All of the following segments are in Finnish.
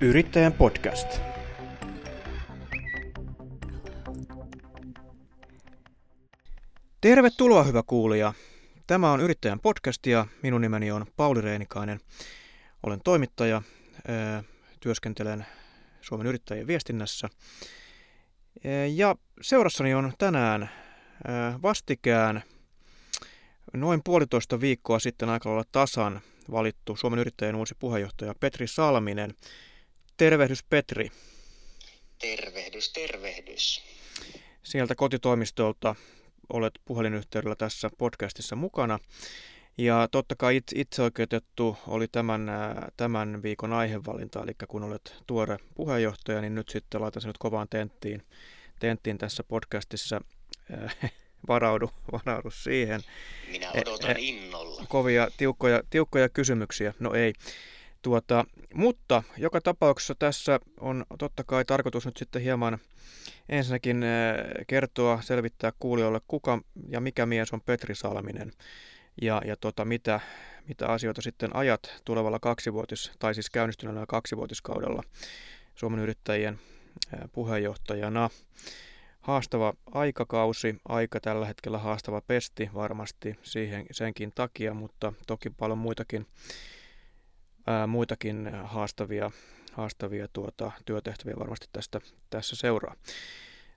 Yrittäjän podcast. Tervetuloa hyvä kuulija. Tämä on Yrittäjän podcast ja minun nimeni on Pauli Reinikainen. Olen toimittaja, työskentelen Suomen yrittäjien viestinnässä. Ja seurassani on tänään vastikään noin puolitoista viikkoa sitten aika lailla tasan valittu Suomen yrittäjien uusi puheenjohtaja Petri Salminen. Tervehdys Petri. Tervehdys, tervehdys. Sieltä kotitoimistolta olet puhelinyhteydellä tässä podcastissa mukana. Ja totta kai itse oikeutettu oli tämän, tämän viikon aihevalinta, eli kun olet tuore puheenjohtaja, niin nyt sitten laitan sinut kovaan tenttiin, tenttiin tässä podcastissa. Varaudu, varaudu siihen. Minä odotan e, e, innolla. Kovia, tiukkoja, tiukkoja kysymyksiä. No ei. Tuota, mutta joka tapauksessa tässä on totta kai tarkoitus nyt sitten hieman ensinnäkin kertoa, selvittää kuulijoille, kuka ja mikä mies on Petri Salminen ja, ja tota, mitä, mitä asioita sitten ajat tulevalla kaksivuotis, tai siis käynnistyneellä kaksivuotiskaudella Suomen yrittäjien puheenjohtajana. Haastava aikakausi, aika tällä hetkellä haastava pesti varmasti siihen, senkin takia, mutta toki paljon muitakin, ää, muitakin haastavia, haastavia tuota, työtehtäviä varmasti tästä, tässä seuraa.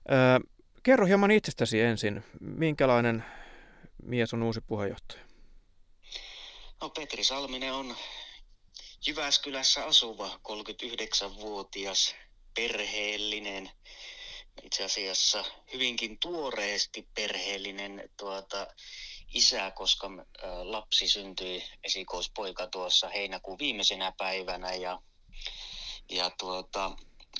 Ää, kerro hieman itsestäsi ensin, minkälainen mies on uusi puheenjohtaja? No Petri Salminen on Jyväskylässä asuva 39-vuotias perheellinen, itse asiassa hyvinkin tuoreesti perheellinen tuota, isä, koska ä, lapsi syntyi esikoispoika tuossa heinäkuun viimeisenä päivänä ja, ja tuota,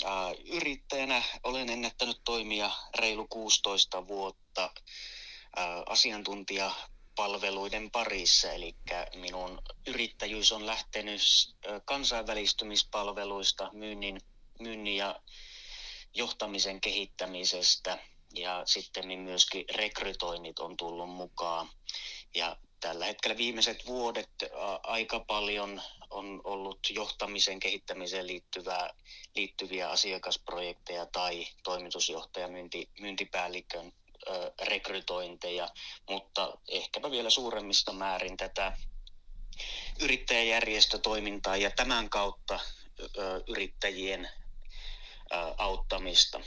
ä, yrittäjänä olen ennättänyt toimia reilu 16 vuotta ä, asiantuntija palveluiden parissa, eli minun yrittäjyys on lähtenyt kansainvälistymispalveluista, myynnin, myynnin ja johtamisen kehittämisestä ja sitten myöskin rekrytoinnit on tullut mukaan. Ja tällä hetkellä viimeiset vuodet aika paljon on ollut johtamisen kehittämiseen liittyvää, liittyviä asiakasprojekteja tai toimitusjohtaja, myynti, myyntipäällikön rekrytointeja, mutta ehkäpä vielä suuremmista määrin tätä yrittäjäjärjestötoimintaa ja tämän kautta yrittäjien auttamista.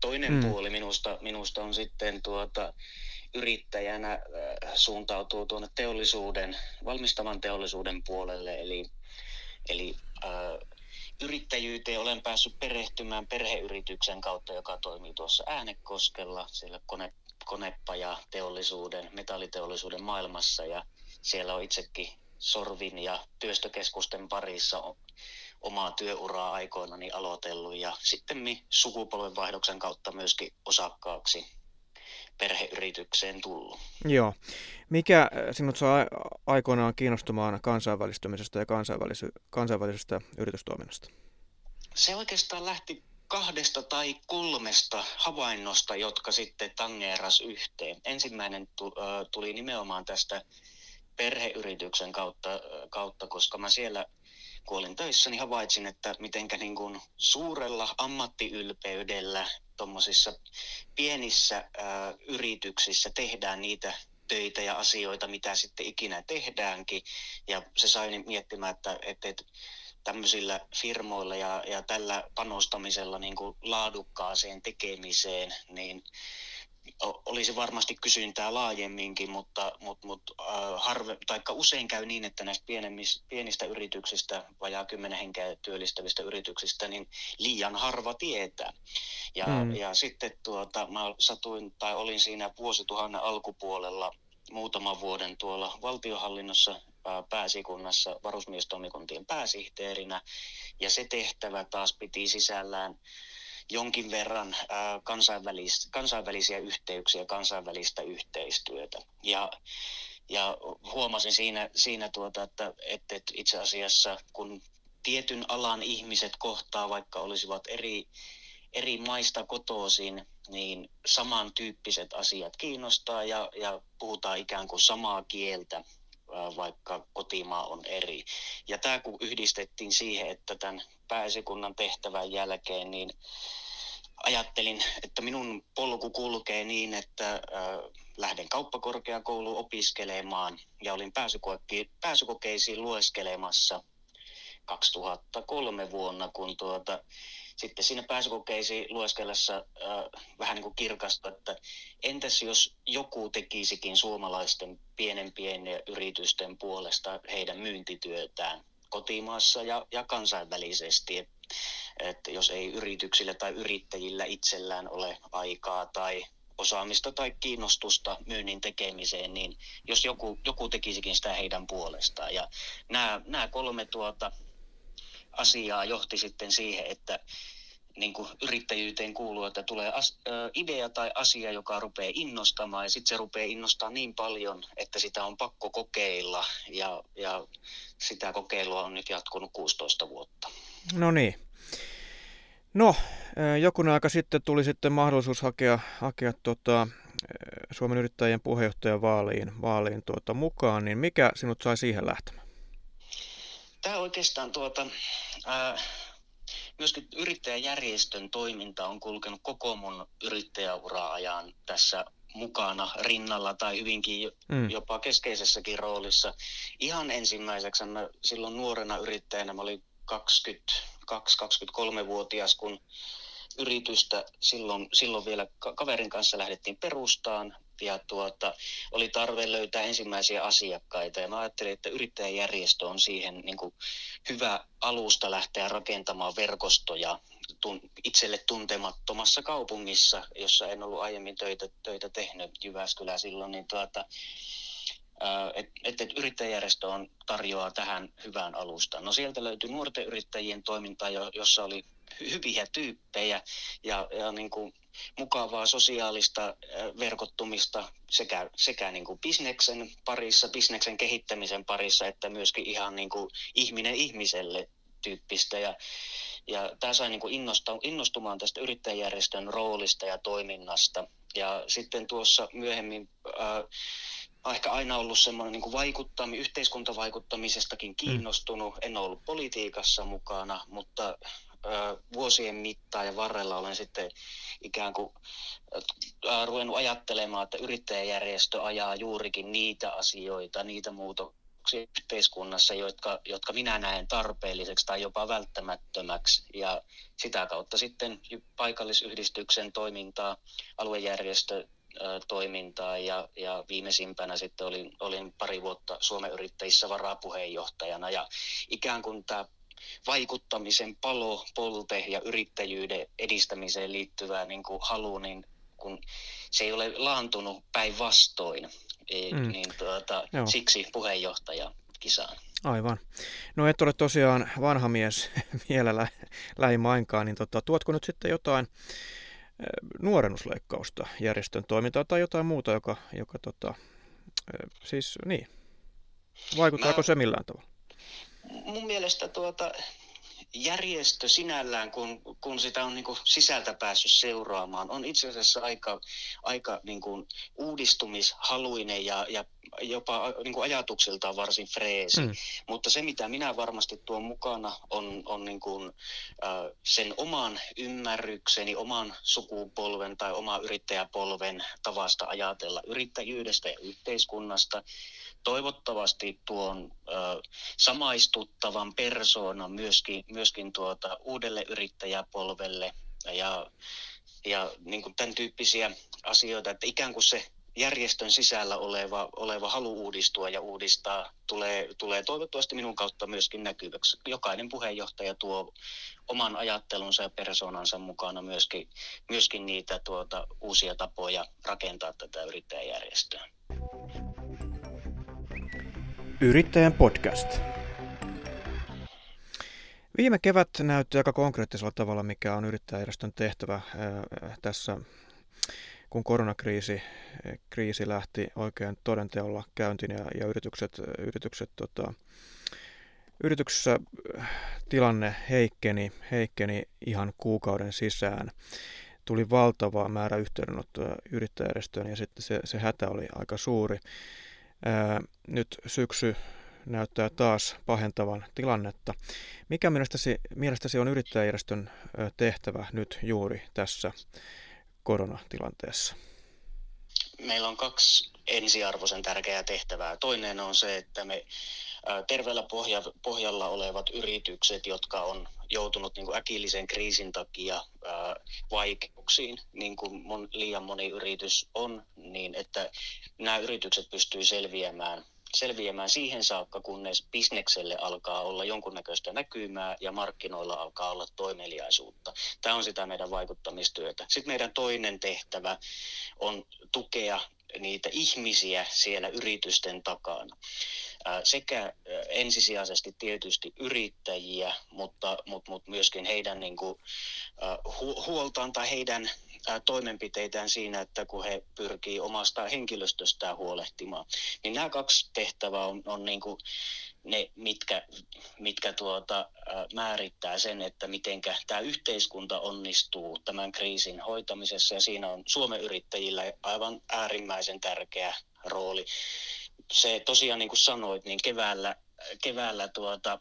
Toinen mm. puoli minusta, minusta on sitten tuota, yrittäjänä suuntautuu tuonne teollisuuden, valmistavan teollisuuden puolelle, eli, eli äh, yrittäjyyteen olen päässyt perehtymään perheyrityksen kautta, joka toimii tuossa Äänekoskella, siellä kone, konepaja teollisuuden, metalliteollisuuden maailmassa ja siellä on itsekin Sorvin ja työstökeskusten parissa omaa työuraa aikoinani aloitellut ja sitten sukupolvenvaihdoksen kautta myöskin osakkaaksi perheyritykseen tullut. Joo. Mikä sinut saa aikoinaan kiinnostumaan kansainvälistymisestä ja kansainvälisestä yritystoiminnasta? Se oikeastaan lähti kahdesta tai kolmesta havainnosta, jotka sitten tangeeras yhteen. Ensimmäinen tuli nimenomaan tästä perheyrityksen kautta, kautta koska mä siellä kun olin töissä, niin havaitsin, että mitenkä niin kuin suurella ammattiylpeydellä tuommoisissa pienissä ää, yrityksissä tehdään niitä töitä ja asioita, mitä sitten ikinä tehdäänkin. Ja se sai miettimään, että, että, että tämmöisillä firmoilla ja, ja tällä panostamisella niin kuin laadukkaaseen tekemiseen, niin olisi varmasti kysyntää laajemminkin, mutta, mutta, mutta äh, harve, taikka usein käy niin, että näistä pienistä yrityksistä, vajaa kymmenen henkeä työllistävistä yrityksistä, niin liian harva tietää. Ja, mm. ja sitten tuota, mä satuin tai olin siinä vuosituhannen alkupuolella muutaman vuoden tuolla valtiohallinnossa äh, pääsikunnassa varusmiestoimikuntien pääsihteerinä, ja se tehtävä taas piti sisällään jonkin verran kansainvälis, kansainvälisiä yhteyksiä, kansainvälistä yhteistyötä. Ja, ja huomasin siinä, siinä tuota, että, että itse asiassa kun tietyn alan ihmiset kohtaa, vaikka olisivat eri, eri maista kotoisin, niin samantyyppiset asiat kiinnostaa ja, ja puhutaan ikään kuin samaa kieltä vaikka kotimaa on eri. Ja tämä kun yhdistettiin siihen, että tämän pääesikunnan tehtävän jälkeen, niin ajattelin, että minun polku kulkee niin, että lähden kauppakorkeakouluun opiskelemaan ja olin pääsykokeisiin lueskelemassa 2003 vuonna, kun tuota, sitten siinä pääsykokeisiin lueskellessa äh, vähän niin kuin kirkasta, että entäs jos joku tekisikin suomalaisten pienempien yritysten puolesta heidän myyntityötään kotimaassa ja, ja kansainvälisesti, että et jos ei yrityksillä tai yrittäjillä itsellään ole aikaa tai osaamista tai kiinnostusta myynnin tekemiseen, niin jos joku, joku tekisikin sitä heidän puolestaan. Ja nämä, nämä kolme tuota, asiaa johti sitten siihen, että niin kuin yrittäjyyteen kuuluu, että tulee as, ö, idea tai asia, joka rupeaa innostamaan ja sitten se rupeaa innostaa niin paljon, että sitä on pakko kokeilla ja, ja sitä kokeilua on nyt jatkunut 16 vuotta. No niin. No, jokunen aika sitten tuli sitten mahdollisuus hakea, hakea tota, Suomen yrittäjien puheenjohtajan vaaliin, vaaliin tuota, mukaan, niin mikä sinut sai siihen lähtemään? Tämä oikeastaan tuota, ää, myöskin yrittäjäjärjestön toiminta on kulkenut koko mun yrittäjäuraa ajan tässä mukana rinnalla tai hyvinkin mm. jopa keskeisessäkin roolissa. Ihan ensimmäiseksi mä silloin nuorena yrittäjänä, mä olin 22-23-vuotias, kun yritystä silloin, silloin vielä kaverin kanssa lähdettiin perustaan ja tuota, oli tarve löytää ensimmäisiä asiakkaita. Ja mä ajattelin, että yrittäjäjärjestö on siihen niin kuin hyvä alusta lähteä rakentamaan verkostoja tun, itselle tuntemattomassa kaupungissa, jossa en ollut aiemmin töitä, töitä tehnyt Jyväskylä silloin, niin tuota, että et, yrittäjäjärjestö on, tarjoaa tähän hyvän alustan. No sieltä löytyi nuorten yrittäjien toiminta, jossa oli hyviä tyyppejä ja, ja niin kuin mukavaa sosiaalista verkottumista sekä, sekä niin kuin bisneksen parissa, bisneksen kehittämisen parissa, että myöskin ihan niin kuin ihminen ihmiselle tyyppistä. Ja, ja tämä sai niin kuin innostumaan tästä yrittäjäjärjestön roolista ja toiminnasta. Ja sitten tuossa myöhemmin äh, ehkä aina ollut semmoinen niin vaikuttami, yhteiskuntavaikuttamisestakin kiinnostunut. En ole ollut politiikassa mukana, mutta vuosien mittaan ja varrella olen sitten ikään kuin ruvennut ajattelemaan, että yrittäjäjärjestö ajaa juurikin niitä asioita, niitä muutoksia yhteiskunnassa, jotka, jotka minä näen tarpeelliseksi tai jopa välttämättömäksi. Ja sitä kautta sitten paikallisyhdistyksen toimintaa, aluejärjestö toimintaa ja, ja viimeisimpänä sitten olin, olin pari vuotta Suomen yrittäjissä varapuheenjohtajana ja ikään kuin tämä vaikuttamisen palo, polte ja yrittäjyyden edistämiseen liittyvää niin kuin halu, niin kun se ei ole laantunut päinvastoin, e, mm. niin tuota, siksi puheenjohtaja kisaan. Aivan. No et ole tosiaan vanha mies vielä lä- lähimainkaan, niin tota, tuotko nyt sitten jotain e, nuorennusleikkausta järjestön toimintaa tai jotain muuta, joka, joka tota, e, siis niin, vaikuttaako Mä... se millään tavalla? Mun mielestä tuota, järjestö sinällään, kun, kun sitä on niin kuin sisältä päässyt seuraamaan, on itse asiassa aika, aika niin kuin uudistumishaluinen ja, ja jopa niin kuin ajatuksiltaan varsin freesi. Mm. Mutta se, mitä minä varmasti tuon mukana, on, on niin kuin, äh, sen oman ymmärrykseni, oman sukupolven tai oma yrittäjäpolven tavasta ajatella yrittäjyydestä ja yhteiskunnasta toivottavasti tuon ö, samaistuttavan persoonan myöskin, myöskin tuota uudelle yrittäjäpolvelle ja, ja niin kuin tämän tyyppisiä asioita, että ikään kuin se järjestön sisällä oleva, oleva halu uudistua ja uudistaa tulee, tulee toivottavasti minun kautta myöskin näkyväksi. Jokainen puheenjohtaja tuo oman ajattelunsa ja persoonansa mukana myöskin, myöskin niitä tuota, uusia tapoja rakentaa tätä yrittäjäjärjestöä. Yrittäjän podcast. Viime kevät näytti aika konkreettisella tavalla, mikä on yrittäjäjärjestön tehtävä tässä, kun koronakriisi kriisi lähti oikein todenteolla käyntiin ja, ja yritykset, yritykset tota, yrityksessä tilanne heikkeni, heikkeni ihan kuukauden sisään. Tuli valtava määrä yhteydenottoja yrittäjäjärjestöön ja sitten se, se hätä oli aika suuri. Nyt syksy näyttää taas pahentavan tilannetta. Mikä mielestäsi, mielestäsi on yrittäjäjärjestön tehtävä nyt juuri tässä koronatilanteessa? Meillä on kaksi ensiarvoisen tärkeää tehtävää. Toinen on se, että me terveellä pohjalla olevat yritykset, jotka on joutunut niin kuin äkillisen kriisin takia vaikeuksiin, niin kuin mon, liian moni yritys on, niin että nämä yritykset pystyy selviämään selviämään siihen saakka, kunnes bisnekselle alkaa olla jonkunnäköistä näkymää ja markkinoilla alkaa olla toimeliaisuutta. Tämä on sitä meidän vaikuttamistyötä. Sitten meidän toinen tehtävä on tukea niitä ihmisiä siellä yritysten takana. Sekä ensisijaisesti tietysti yrittäjiä, mutta, mutta, mutta myöskin heidän niin kuin, huoltaan tai heidän toimenpiteitään siinä, että kun he pyrkii omasta henkilöstöstään huolehtimaan. Niin nämä kaksi tehtävää on, on niin kuin ne, mitkä, mitkä tuota, määrittää sen, että miten tämä yhteiskunta onnistuu tämän kriisin hoitamisessa. Ja siinä on Suomen yrittäjillä aivan äärimmäisen tärkeä rooli. Se tosiaan, niin kuin sanoit, niin keväällä, keväällä tuota,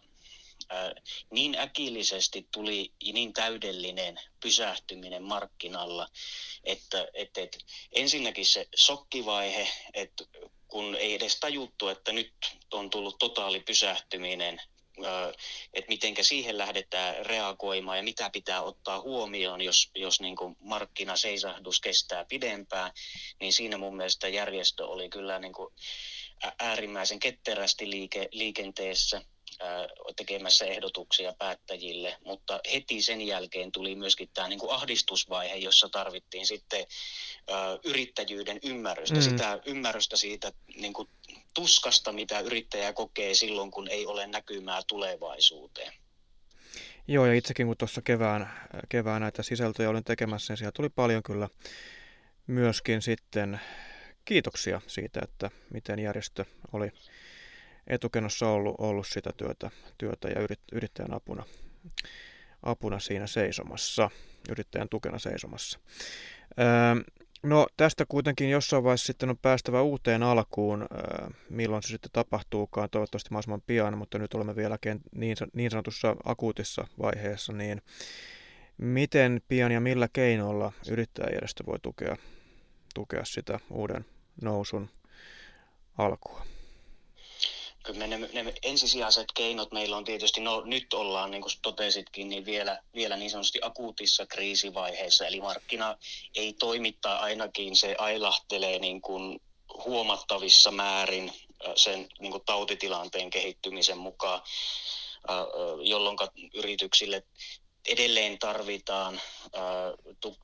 niin äkillisesti tuli niin täydellinen pysähtyminen markkinalla, että, että, että ensinnäkin se sokkivaihe, että kun ei edes tajuttu, että nyt on tullut totaali pysähtyminen, että miten siihen lähdetään reagoimaan ja mitä pitää ottaa huomioon, jos, jos niin kuin markkinaseisahdus kestää pidempään, niin siinä mun mielestä järjestö oli kyllä niin kuin äärimmäisen ketterästi liike, liikenteessä – tekemässä ehdotuksia päättäjille, mutta heti sen jälkeen tuli myöskin tämä niin kuin ahdistusvaihe, jossa tarvittiin sitten yrittäjyyden ymmärrystä, mm. sitä ymmärrystä siitä niin kuin tuskasta, mitä yrittäjä kokee silloin, kun ei ole näkymää tulevaisuuteen. Joo, ja itsekin kun tuossa kevään, kevään näitä sisältöjä olin tekemässä, niin siellä tuli paljon kyllä myöskin sitten kiitoksia siitä, että miten järjestö oli etukenossa ollut, ollut sitä työtä, työtä ja yrit, yrittäjän apuna, apuna siinä seisomassa, yrittäjän tukena seisomassa. Öö, no tästä kuitenkin jossain vaiheessa sitten on päästävä uuteen alkuun, öö, milloin se sitten tapahtuukaan, toivottavasti mahdollisimman pian, mutta nyt olemme vielä niin, niin sanotussa akuutissa vaiheessa, niin miten pian ja millä keinoilla yrittäjäjärjestö voi tukea, tukea sitä uuden nousun alkua? kyllä ne, ne ensisijaiset keinot meillä on tietysti, no nyt ollaan, niin kuin totesitkin, niin vielä, vielä niin sanotusti akuutissa kriisivaiheessa, eli markkina ei toimittaa ainakin, se ailahtelee niin kuin huomattavissa määrin sen niin kuin tautitilanteen kehittymisen mukaan, jolloin yrityksille edelleen tarvitaan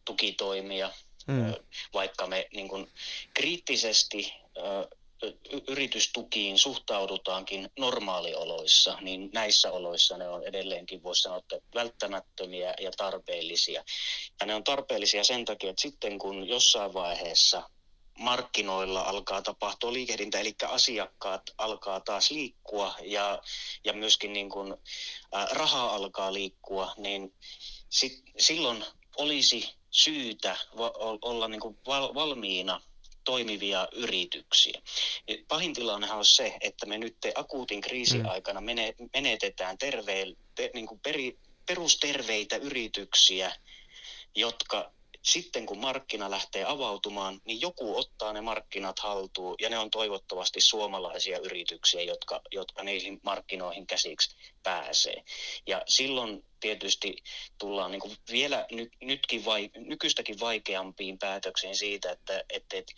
tukitoimia, mm. vaikka me niin kuin kriittisesti yritystukiin suhtaudutaankin normaalioloissa, niin näissä oloissa ne on edelleenkin, voisi sanoa, että välttämättömiä ja tarpeellisia. Ja ne on tarpeellisia sen takia, että sitten kun jossain vaiheessa markkinoilla alkaa tapahtua liikehdintä, eli asiakkaat alkaa taas liikkua ja, ja myöskin niin kuin, ä, raha alkaa liikkua, niin sit, silloin olisi syytä olla niin kuin val- valmiina toimivia yrityksiä. Pahin tilannehan on se, että me nyt akuutin kriisin mm. aikana menetetään terve, te, niin kuin peri, perusterveitä yrityksiä, jotka sitten kun markkina lähtee avautumaan, niin joku ottaa ne markkinat haltuun ja ne on toivottavasti suomalaisia yrityksiä, jotka, jotka niihin markkinoihin käsiksi pääsee. Ja silloin tietysti tullaan niin kuin vielä ny, nytkin vai, nykyistäkin vaikeampiin päätöksiin siitä, että, että, että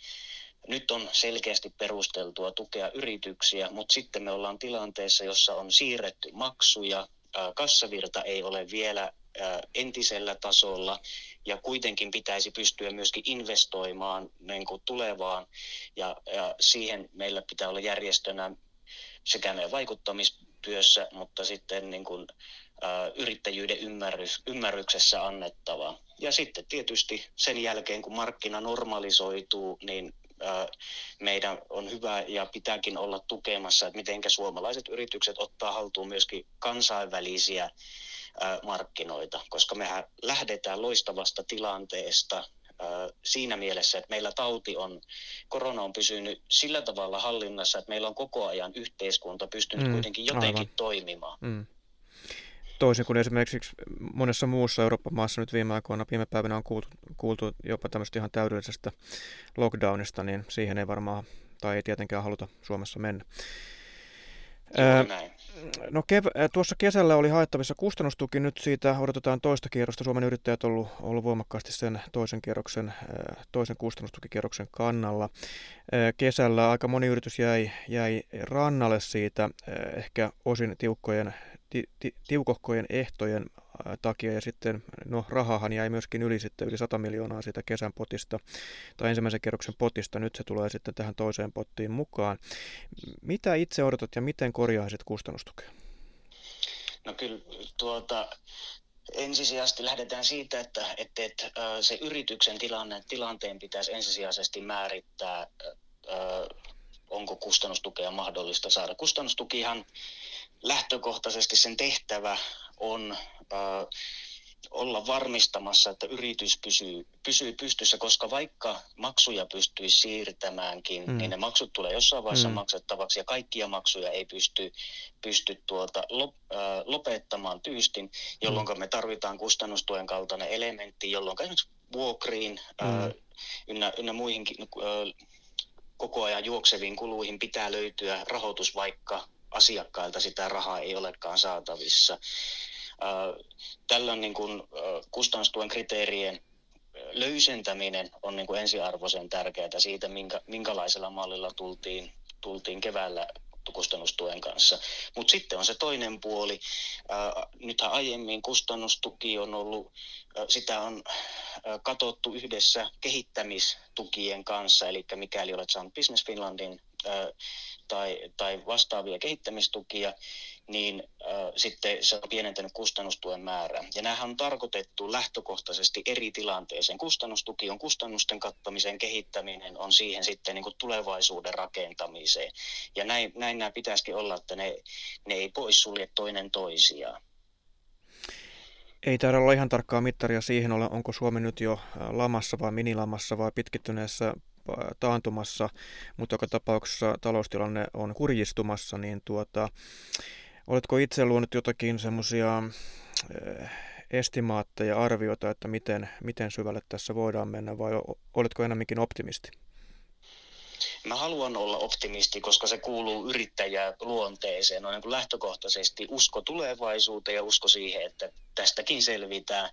nyt on selkeästi perusteltua tukea yrityksiä, mutta sitten me ollaan tilanteessa, jossa on siirretty maksuja, kassavirta ei ole vielä entisellä tasolla ja kuitenkin pitäisi pystyä myöskin investoimaan niin kuin tulevaan ja, ja siihen meillä pitää olla järjestönä sekä meidän vaikuttamistyössä, mutta sitten niin kuin, ä, yrittäjyyden ymmärrys, ymmärryksessä annettavaa. Ja sitten tietysti sen jälkeen, kun markkina normalisoituu, niin meidän on hyvä ja pitääkin olla tukemassa, että miten suomalaiset yritykset ottaa haltuun myöskin kansainvälisiä markkinoita, koska mehän lähdetään loistavasta tilanteesta siinä mielessä, että meillä tauti on, korona on pysynyt sillä tavalla hallinnassa, että meillä on koko ajan yhteiskunta pystynyt mm, kuitenkin jotenkin aivan. toimimaan. Mm. Toisin kuin esimerkiksi monessa muussa Euroopan maassa nyt viime aikoina, viime päivinä on kuultu, kuultu jopa tämmöistä ihan täydellisestä lockdownista, niin siihen ei varmaan tai ei tietenkään haluta Suomessa mennä. No kev- tuossa kesällä oli haettavissa kustannustuki, nyt siitä odotetaan toista kierrosta. Suomen yrittäjät on ollut, ollut voimakkaasti sen toisen, kierroksen, toisen kustannustukikierroksen kannalla. Kesällä aika moni yritys jäi, jäi rannalle siitä ehkä osin tiukkojen, ti, ti, tiukohkojen ehtojen takia ja sitten no rahahan jäi myöskin yli sitten yli 100 miljoonaa siitä kesän potista tai ensimmäisen kerroksen potista. Nyt se tulee sitten tähän toiseen pottiin mukaan. Mitä itse odotat ja miten korjaisit kustannustukea? No kyllä tuota, ensisijaisesti lähdetään siitä, että, että, että se yrityksen tilanne, tilanteen pitäisi ensisijaisesti määrittää, onko kustannustukea mahdollista saada. Kustannustukihan lähtökohtaisesti sen tehtävä on äh, olla varmistamassa, että yritys pysyy, pysyy pystyssä, koska vaikka maksuja pystyisi siirtämäänkin, mm. niin ne maksut tulee jossain vaiheessa mm. maksettavaksi ja kaikkia maksuja ei pysty, pysty tuota, lop, äh, lopettamaan tyystin, jolloin mm. me tarvitaan kustannustuen kaltainen elementti, jolloin esimerkiksi vuokriin mm. äh, ynnä, ynnä muihinkin äh, koko ajan juokseviin kuluihin pitää löytyä rahoitus, vaikka asiakkailta sitä rahaa ei olekaan saatavissa. Tällöin niin kuin kustannustuen kriteerien löysentäminen on niin kuin ensiarvoisen tärkeää siitä, minkä, minkälaisella mallilla tultiin, tultiin keväällä kustannustuen kanssa. Mutta sitten on se toinen puoli. Nythän aiemmin kustannustuki on ollut, sitä on katottu yhdessä kehittämistukien kanssa, eli mikäli olet saanut Business Finlandin ää, tai, tai vastaavia kehittämistukia, niin äh, sitten se on pienentänyt kustannustuen määrää. Ja nämähän on tarkoitettu lähtökohtaisesti eri tilanteeseen. Kustannustuki on kustannusten kattamisen kehittäminen, on siihen sitten niin kuin tulevaisuuden rakentamiseen. Ja näin, näin nämä pitäisikin olla, että ne, ne ei poissulje toinen toisiaan. Ei taida olla ihan tarkkaa mittaria siihen, onko Suomi nyt jo lamassa vai minilamassa vai pitkittyneessä taantumassa, mutta joka tapauksessa taloustilanne on kurjistumassa, niin tuota, oletko itse luonut jotakin semmoisia eh, estimaatteja, arvioita, että miten, miten syvälle tässä voidaan mennä vai oletko enemmänkin optimisti? Mä haluan olla optimisti, koska se kuuluu yrittäjää luonteeseen. On niin lähtökohtaisesti usko tulevaisuuteen ja usko siihen, että tästäkin selvitään.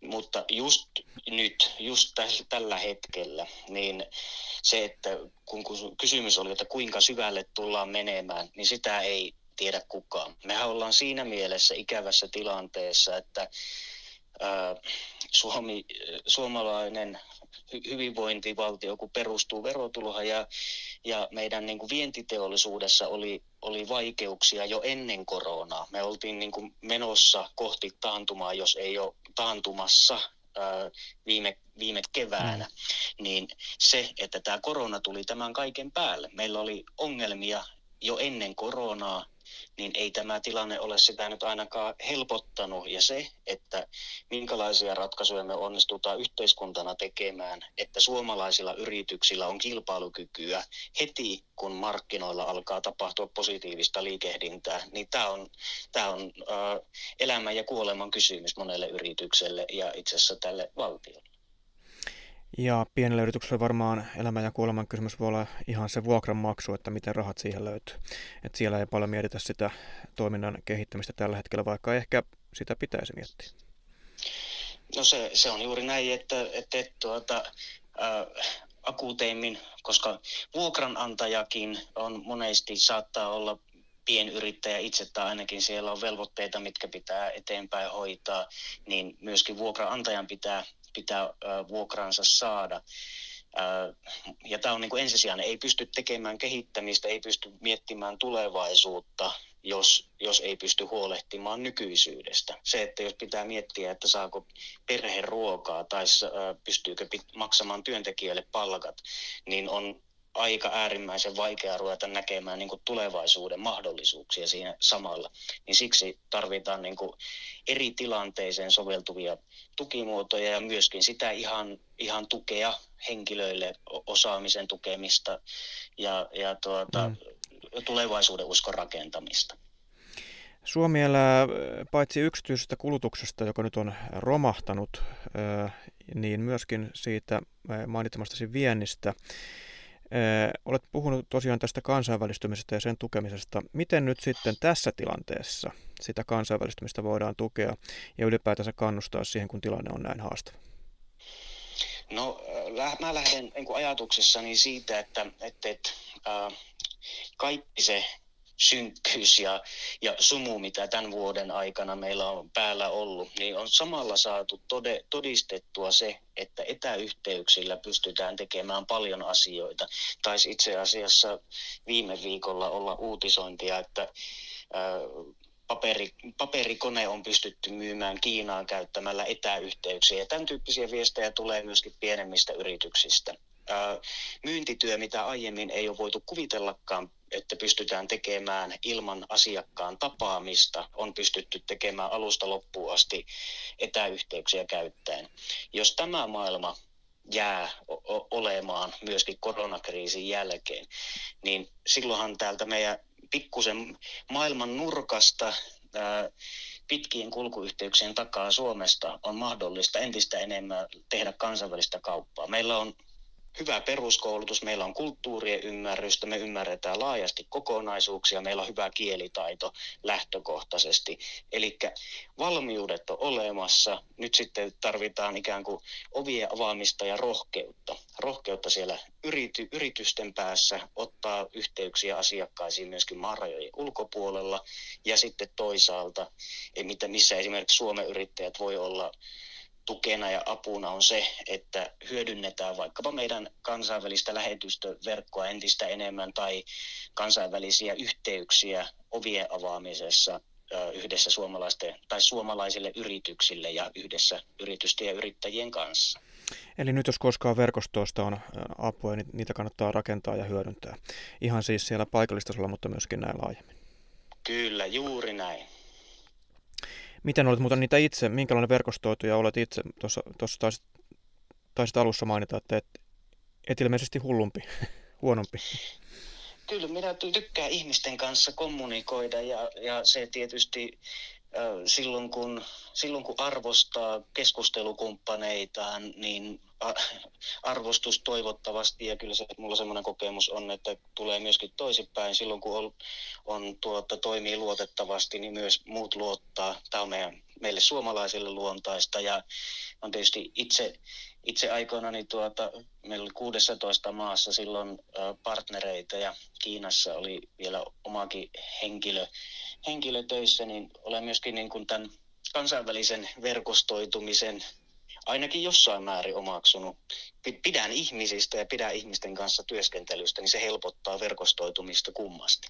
Mutta just nyt, just tällä hetkellä, niin se, että kun kysymys oli, että kuinka syvälle tullaan menemään, niin sitä ei tiedä kukaan. Mehän ollaan siinä mielessä ikävässä tilanteessa, että ää, Suomi, suomalainen hyvinvointivaltio, kun perustuu verotulohan ja, ja meidän niin kuin vientiteollisuudessa oli, oli vaikeuksia jo ennen koronaa. Me oltiin niin kuin menossa kohti taantumaa, jos ei ole taantumassa ää, viime, viime keväänä, mm. niin se, että tämä korona tuli tämän kaiken päälle. Meillä oli ongelmia jo ennen koronaa niin ei tämä tilanne ole sitä nyt ainakaan helpottanut. Ja se, että minkälaisia ratkaisuja me onnistutaan yhteiskuntana tekemään, että suomalaisilla yrityksillä on kilpailukykyä heti, kun markkinoilla alkaa tapahtua positiivista liikehdintää, niin tämä on, tämä on äh, elämän ja kuoleman kysymys monelle yritykselle ja itse asiassa tälle valtiolle. Ja pienellä yrityksellä varmaan elämän ja kuoleman kysymys voi olla ihan se vuokranmaksu, että miten rahat siihen löytyy. Et siellä ei paljon mietitä sitä toiminnan kehittämistä tällä hetkellä, vaikka ehkä sitä pitäisi miettiä. No se, se on juuri näin, että, että, että tuota, ää, akuuteimmin, koska vuokranantajakin on monesti saattaa olla pienyrittäjä itse tai ainakin siellä on velvoitteita, mitkä pitää eteenpäin hoitaa, niin myöskin vuokranantajan pitää pitää vuokransa saada. Ja tämä on niin kuin ensisijainen. Ei pysty tekemään kehittämistä, ei pysty miettimään tulevaisuutta, jos, jos ei pysty huolehtimaan nykyisyydestä. Se, että jos pitää miettiä, että saako perhe ruokaa tai pystyykö maksamaan työntekijöille palkat, niin on aika äärimmäisen vaikea ruveta näkemään niin kuin tulevaisuuden mahdollisuuksia siinä samalla. Niin siksi tarvitaan niin kuin eri tilanteeseen soveltuvia tukimuotoja ja myöskin sitä ihan, ihan tukea henkilöille, osaamisen tukemista ja, ja tuota, mm. tulevaisuuden uskon rakentamista. Suomi elää paitsi yksityisestä kulutuksesta, joka nyt on romahtanut, niin myöskin siitä mainitsemastasi viennistä. Olet puhunut tosiaan tästä kansainvälistymisestä ja sen tukemisesta. Miten nyt sitten tässä tilanteessa sitä kansainvälistymistä voidaan tukea ja ylipäätänsä kannustaa siihen, kun tilanne on näin haastava? No mä lähden niin ajatuksessani siitä, että, että, että kaikki se synkkyys ja, ja sumu, mitä tämän vuoden aikana meillä on päällä ollut, niin on samalla saatu tode, todistettua se, että etäyhteyksillä pystytään tekemään paljon asioita. Taisi itse asiassa viime viikolla olla uutisointia, että ää, paperi, paperikone on pystytty myymään Kiinaan käyttämällä etäyhteyksiä. Ja tämän tyyppisiä viestejä tulee myöskin pienemmistä yrityksistä myyntityö, mitä aiemmin ei ole voitu kuvitellakaan, että pystytään tekemään ilman asiakkaan tapaamista, on pystytty tekemään alusta loppuun asti etäyhteyksiä käyttäen. Jos tämä maailma jää olemaan myöskin koronakriisin jälkeen, niin silloinhan täältä meidän pikkusen maailman nurkasta pitkien kulkuyhteyksien takaa Suomesta on mahdollista entistä enemmän tehdä kansainvälistä kauppaa. Meillä on hyvä peruskoulutus, meillä on kulttuurien ymmärrystä, me ymmärretään laajasti kokonaisuuksia, meillä on hyvä kielitaito lähtökohtaisesti. Eli valmiudet on olemassa, nyt sitten tarvitaan ikään kuin ovien avaamista ja rohkeutta. Rohkeutta siellä yrity, yritysten päässä, ottaa yhteyksiä asiakkaisiin myöskin maarajojen ulkopuolella ja sitten toisaalta, missä esimerkiksi Suomen yrittäjät voi olla tukena ja apuna on se, että hyödynnetään vaikkapa meidän kansainvälistä lähetystöverkkoa entistä enemmän tai kansainvälisiä yhteyksiä ovien avaamisessa yhdessä suomalaisten tai suomalaisille yrityksille ja yhdessä yritysten ja yrittäjien kanssa. Eli nyt jos koskaan verkostoista on apua, niin niitä kannattaa rakentaa ja hyödyntää. Ihan siis siellä paikallistasolla, mutta myöskin näin laajemmin. Kyllä, juuri näin. Miten olet muuten niitä itse, minkälainen verkostoituja olet itse? Tuossa taisit, taisit alussa mainita, että et, et ilmeisesti hullumpi, huonompi. Kyllä, minä tykkään ihmisten kanssa kommunikoida ja, ja se tietysti silloin kun, silloin kun arvostaa keskustelukumppaneitaan, niin arvostus toivottavasti ja kyllä se, mulla semmoinen kokemus on, että tulee myöskin toisinpäin. Silloin kun on, on tuota, toimii luotettavasti, niin myös muut luottaa. Tämä on meidän, meille suomalaisille luontaista ja on tietysti itse, itse aikoina niin tuota, meillä oli 16 maassa silloin partnereita ja Kiinassa oli vielä omakin henkilö, henkilö töissä, niin olen myöskin niin kuin tämän kansainvälisen verkostoitumisen ainakin jossain määrin omaksunut. Pidän ihmisistä ja pidän ihmisten kanssa työskentelystä, niin se helpottaa verkostoitumista kummasti.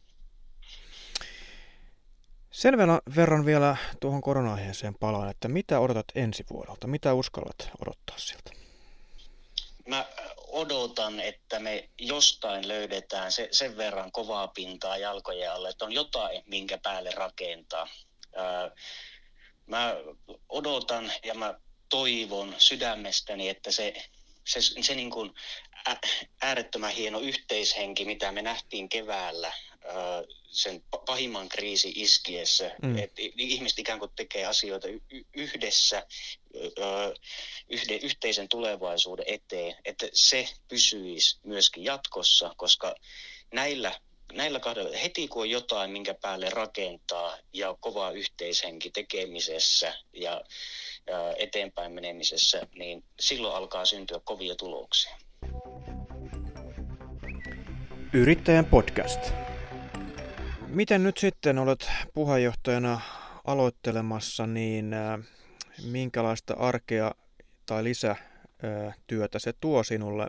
Sen verran vielä tuohon korona-aiheeseen palaan, että mitä odotat ensi vuodelta? Mitä uskallat odottaa sieltä? Mä odotan, että me jostain löydetään se, sen verran kovaa pintaa jalkojen alle, että on jotain, minkä päälle rakentaa. mä odotan ja mä toivon sydämestäni, että se, se, se niin kuin äärettömän hieno yhteishenki, mitä me nähtiin keväällä sen pahimman kriisi iskiessä, mm. että ihmiset ikään kuin tekee asioita yhdessä yhden, yhteisen tulevaisuuden eteen, että se pysyisi myöskin jatkossa, koska näillä näillä kahdella, heti kun on jotain, minkä päälle rakentaa ja kova yhteishenki tekemisessä ja eteenpäin menemisessä, niin silloin alkaa syntyä kovia tuloksia. Yrittäjän podcast. Miten nyt sitten olet puheenjohtajana aloittelemassa, niin minkälaista arkea tai lisätyötä se tuo sinulle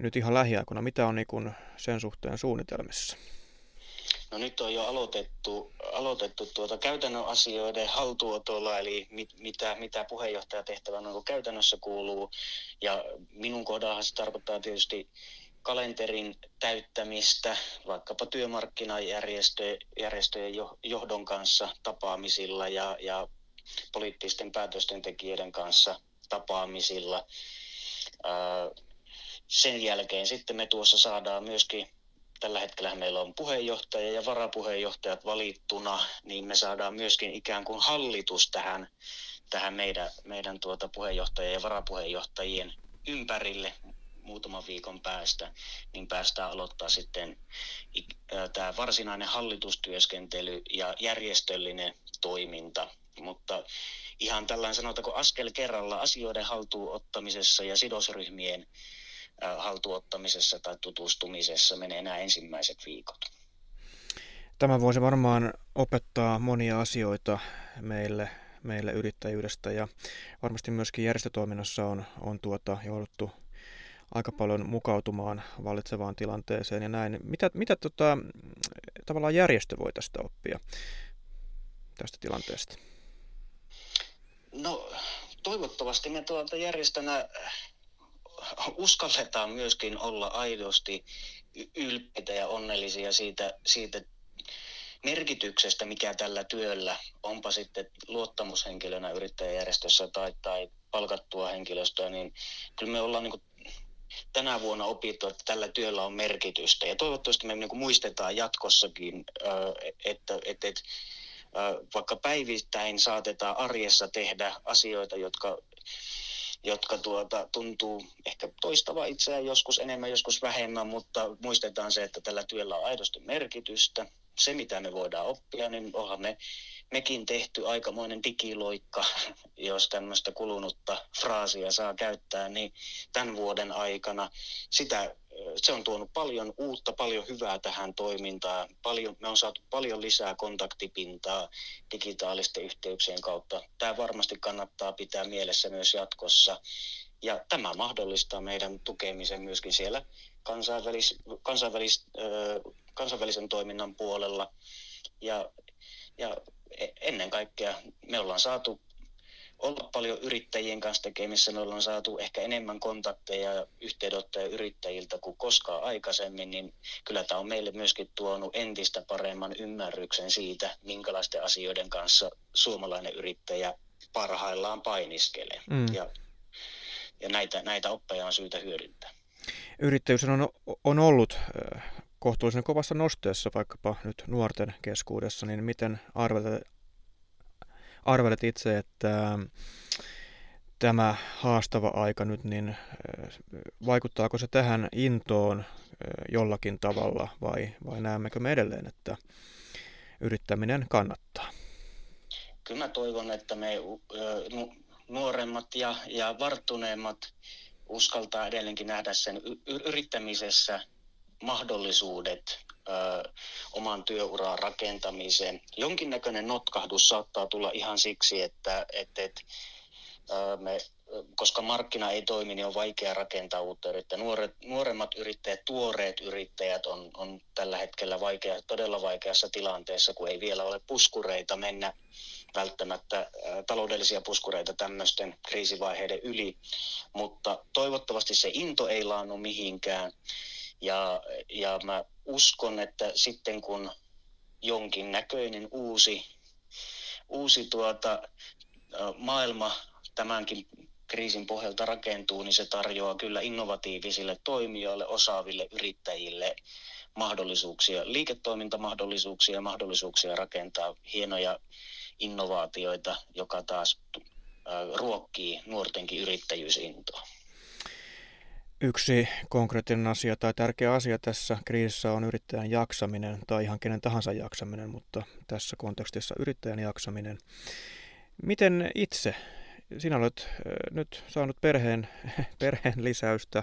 nyt ihan lähiaikoina? Mitä on niin sen suhteen suunnitelmissa? No nyt on jo aloitettu, aloitettu tuota käytännön asioiden haltuotolla, eli mit, mitä, mitä puheenjohtajatehtävän on käytännössä kuuluu. Ja minun kohdallahan se tarkoittaa tietysti kalenterin täyttämistä vaikkapa työmarkkinajärjestöjen johdon kanssa tapaamisilla ja, ja poliittisten päätösten tekijöiden kanssa tapaamisilla. Sen jälkeen sitten me tuossa saadaan myöskin, tällä hetkellä meillä on puheenjohtaja ja varapuheenjohtajat valittuna, niin me saadaan myöskin ikään kuin hallitus tähän, tähän meidän, meidän tuota puheenjohtajien ja varapuheenjohtajien ympärille muutaman viikon päästä, niin päästään aloittaa sitten tämä varsinainen hallitustyöskentely ja järjestöllinen toiminta. Mutta ihan tällainen sanotaanko askel kerralla asioiden haltuunottamisessa ja sidosryhmien haltuunottamisessa tai tutustumisessa menee nämä ensimmäiset viikot. Tämä voisi varmaan opettaa monia asioita meille, meille yrittäjyydestä ja varmasti myöskin järjestötoiminnassa on, on tuota, jouduttu aika paljon mukautumaan vallitsevaan tilanteeseen ja näin. Mitä, mitä tota, tavallaan järjestö voi tästä oppia, tästä tilanteesta? No toivottavasti me tuolta järjestönä uskalletaan myöskin olla aidosti ylpeitä ja onnellisia siitä, siitä merkityksestä, mikä tällä työllä, onpa sitten luottamushenkilönä yrittäjäjärjestössä tai, tai palkattua henkilöstöä, niin kyllä me ollaan niin tänä vuonna opittu, että tällä työllä on merkitystä. Ja toivottavasti me niin muistetaan jatkossakin, että, että, että vaikka päivittäin saatetaan arjessa tehdä asioita, jotka jotka tuota, tuntuu ehkä toistava itseään joskus enemmän, joskus vähemmän, mutta muistetaan se, että tällä työllä on aidosti merkitystä. Se, mitä me voidaan oppia, niin onhan me mekin tehty aikamoinen digiloikka, jos tämmöistä kulunutta fraasia saa käyttää, niin tämän vuoden aikana sitä, se on tuonut paljon uutta, paljon hyvää tähän toimintaan. Paljon, me on saatu paljon lisää kontaktipintaa digitaalisten yhteyksien kautta. Tämä varmasti kannattaa pitää mielessä myös jatkossa. Ja tämä mahdollistaa meidän tukemisen myöskin siellä kansainvälis, kansainvälis, kansainvälisen toiminnan puolella. Ja, ja E, ennen kaikkea me ollaan saatu olla paljon yrittäjien kanssa tekemissä. Me ollaan saatu ehkä enemmän kontakteja ja yhteydenottoja yrittäjiltä kuin koskaan aikaisemmin, niin kyllä tämä on meille myöskin tuonut entistä paremman ymmärryksen siitä, minkälaisten asioiden kanssa suomalainen yrittäjä parhaillaan painiskelee. Mm. Ja, ja näitä, näitä oppeja on syytä hyödyntää. Yrittäjyys on, on ollut kohtuullisen kovassa nosteessa vaikkapa nyt nuorten keskuudessa, niin miten arvelet, arvelet itse, että tämä haastava aika nyt, niin vaikuttaako se tähän intoon jollakin tavalla vai, vai näemmekö me edelleen, että yrittäminen kannattaa? Kyllä mä toivon, että me nuoremmat ja, ja varttuneemmat uskaltaa edelleenkin nähdä sen yrittämisessä mahdollisuudet ö, oman työuran rakentamiseen. Jonkinnäköinen notkahdus saattaa tulla ihan siksi, että et, et, ö, me, koska markkina ei toimi, niin on vaikea rakentaa uutta yrittäjää. Nuoret, nuoremmat yrittäjät, tuoreet yrittäjät on, on tällä hetkellä vaikea, todella vaikeassa tilanteessa, kun ei vielä ole puskureita mennä välttämättä taloudellisia puskureita tämmöisten kriisivaiheiden yli, mutta toivottavasti se into ei laannu mihinkään ja, ja mä uskon, että sitten kun jonkin näköinen uusi, uusi tuota, maailma tämänkin kriisin pohjalta rakentuu, niin se tarjoaa kyllä innovatiivisille toimijoille, osaaville yrittäjille mahdollisuuksia, liiketoimintamahdollisuuksia ja mahdollisuuksia rakentaa hienoja innovaatioita, joka taas ruokkii nuortenkin yrittäjyysintoa. Yksi konkreettinen asia tai tärkeä asia tässä kriisissä on yrittäjän jaksaminen tai ihan kenen tahansa jaksaminen, mutta tässä kontekstissa yrittäjän jaksaminen. Miten itse, sinä olet nyt saanut perheen, perheen lisäystä,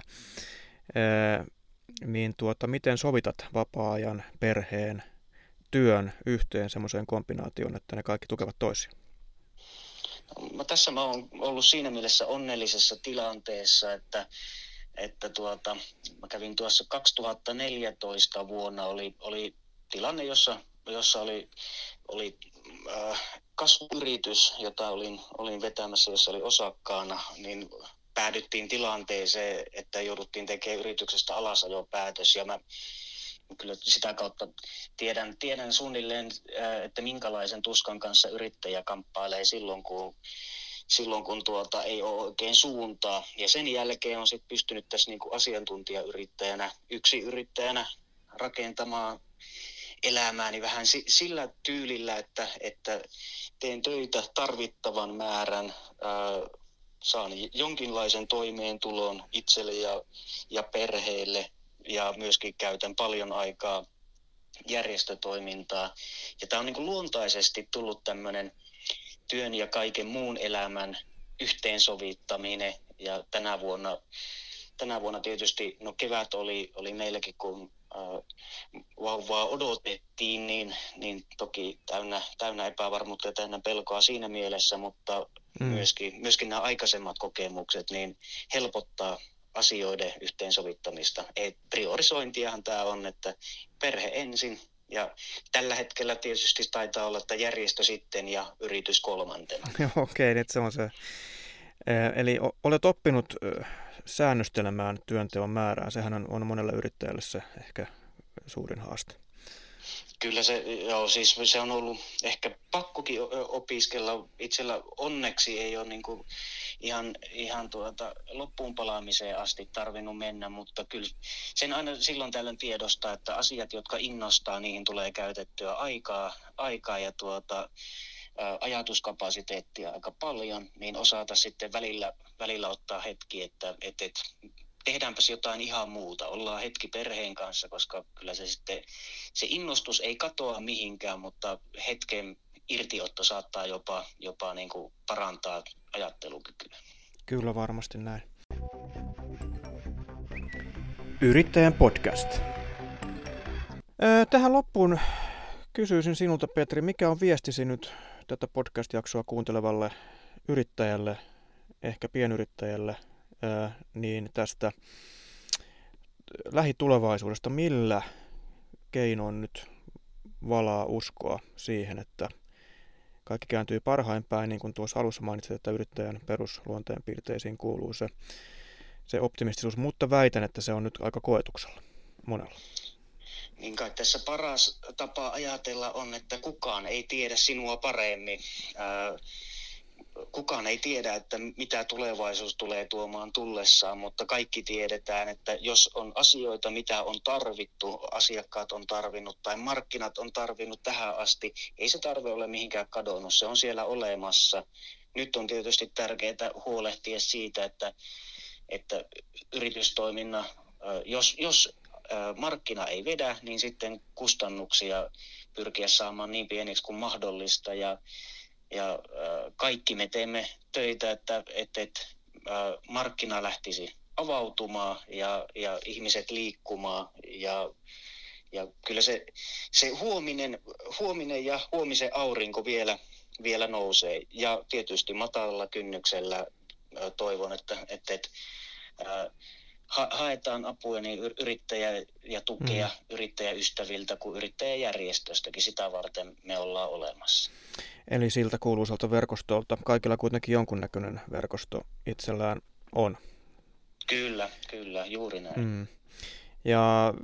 niin tuota, miten sovitat vapaa-ajan, perheen, työn yhteen semmoiseen kombinaatioon, että ne kaikki tukevat toisiaan? No, tässä mä oon ollut siinä mielessä onnellisessa tilanteessa, että että tuota, mä kävin tuossa 2014 vuonna, oli, oli tilanne, jossa, jossa oli, oli äh, kasvuyritys, jota olin, olin vetämässä, jossa oli osakkaana, niin päädyttiin tilanteeseen, että jouduttiin tekemään yrityksestä alasajopäätös. Ja mä kyllä sitä kautta tiedän, tiedän suunnilleen, että minkälaisen tuskan kanssa yrittäjä kamppailee silloin, kun silloin, kun tuota, ei ole oikein suuntaa. Ja sen jälkeen on sitten pystynyt tässä niin kuin asiantuntijayrittäjänä, yksi yrittäjänä rakentamaan elämääni vähän sillä tyylillä, että, että teen töitä tarvittavan määrän, ää, saan jonkinlaisen toimeentulon itselle ja, ja perheelle ja myöskin käytän paljon aikaa järjestötoimintaa. Ja tämä on niin kuin luontaisesti tullut tämmöinen työn ja kaiken muun elämän yhteensovittaminen. Ja tänä vuonna, tänä vuonna tietysti, no kevät oli, oli meilläkin, kun äh, vauvaa odotettiin, niin, niin toki täynnä, täynnä epävarmuutta ja täynnä pelkoa siinä mielessä, mutta mm. myöskin, myöskin nämä aikaisemmat kokemukset niin helpottaa asioiden yhteensovittamista. Et priorisointiahan tämä on, että perhe ensin ja tällä hetkellä tietysti taitaa olla, että järjestö sitten ja yritys kolmantena. Okei, okay, nyt se on se. Eli olet oppinut säännöstelemään työnteon määrää. Sehän on, on monelle yrittäjälle se ehkä suurin haaste. Kyllä se, joo, siis se on ollut ehkä pakkokin opiskella. Itsellä onneksi ei ole niin kuin ihan, ihan tuota loppuun palaamiseen asti tarvinnut mennä, mutta kyllä sen aina silloin tällöin tiedostaa, että asiat, jotka innostaa, niihin tulee käytettyä aikaa, aikaa ja tuota, ajatuskapasiteettia aika paljon, niin osata sitten välillä, välillä ottaa hetki, että, että, että tehdäänpäs jotain ihan muuta, ollaan hetki perheen kanssa, koska kyllä se sitten, se innostus ei katoa mihinkään, mutta hetken irtiotto saattaa jopa, jopa niin kuin parantaa ajattelukykyä. Kyllä varmasti näin. Yrittäjän podcast. Tähän loppuun kysyisin sinulta, Petri, mikä on viestisi nyt tätä podcast-jaksoa kuuntelevalle yrittäjälle, ehkä pienyrittäjälle, niin tästä lähitulevaisuudesta, millä keinoin nyt valaa uskoa siihen, että kaikki kääntyy parhain päin, niin kuin tuossa alussa mainitsit, että yrittäjän perusluonteen piirteisiin kuuluu se, se optimistisuus, mutta väitän, että se on nyt aika koetuksella monella. Niin kai tässä paras tapa ajatella on, että kukaan ei tiedä sinua paremmin. Ää, kukaan ei tiedä, että mitä tulevaisuus tulee tuomaan tullessaan, mutta kaikki tiedetään, että jos on asioita, mitä on tarvittu, asiakkaat on tarvinnut tai markkinat on tarvinnut tähän asti, ei se tarve ole mihinkään kadonnut, se on siellä olemassa. Nyt on tietysti tärkeää huolehtia siitä, että, että yritystoiminna, jos, jos markkina ei vedä, niin sitten kustannuksia pyrkiä saamaan niin pieniksi kuin mahdollista ja ja äh, kaikki me teemme töitä, että, että, että äh, markkina lähtisi avautumaan ja, ja ihmiset liikkumaan. Ja, ja kyllä se, se huominen, huominen ja huomisen aurinko vielä, vielä nousee. Ja tietysti matalalla kynnyksellä toivon, että, että, että ha- haetaan apua niin yrittäjä ja tukea mm. yrittäjäystäviltä kuin yrittäjäjärjestöstäkin. Sitä varten me ollaan olemassa. Eli siltä kuuluisalta verkostolta. Kaikilla kuitenkin jonkunnäköinen verkosto itsellään on. Kyllä, kyllä, juuri näin. Mm. Ja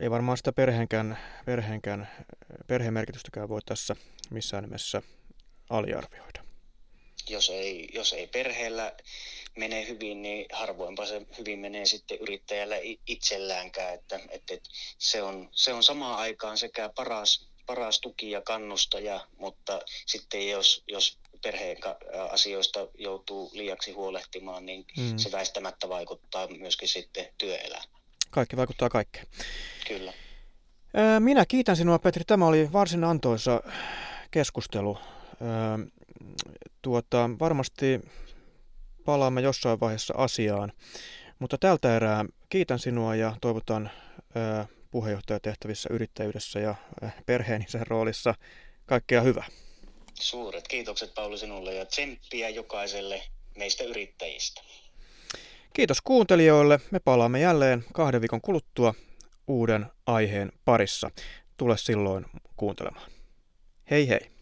ei varmaan sitä perheenkään, perheenkään, perheen merkitystäkään voi tässä missään nimessä aliarvioida. Jos ei, jos ei perheellä menee hyvin, niin harvoinpa se hyvin menee sitten yrittäjällä itselläänkään. Että, että, että se, on, se on samaan aikaan sekä paras, paras tuki ja kannustaja, mutta sitten jos, jos perheen asioista joutuu liiaksi huolehtimaan, niin mm. se väistämättä vaikuttaa myöskin sitten työelämään. Kaikki vaikuttaa kaikkeen. Kyllä. Minä kiitän sinua, Petri. Tämä oli varsin antoisa keskustelu. Tuota, varmasti palaamme jossain vaiheessa asiaan. Mutta tältä erää kiitän sinua ja toivotan puheenjohtajatehtävissä yrittäjyydessä ja perheeni sen roolissa kaikkea hyvää. Suuret kiitokset Pauli sinulle ja tsemppiä jokaiselle meistä yrittäjistä. Kiitos kuuntelijoille. Me palaamme jälleen kahden viikon kuluttua uuden aiheen parissa. Tule silloin kuuntelemaan. Hei hei!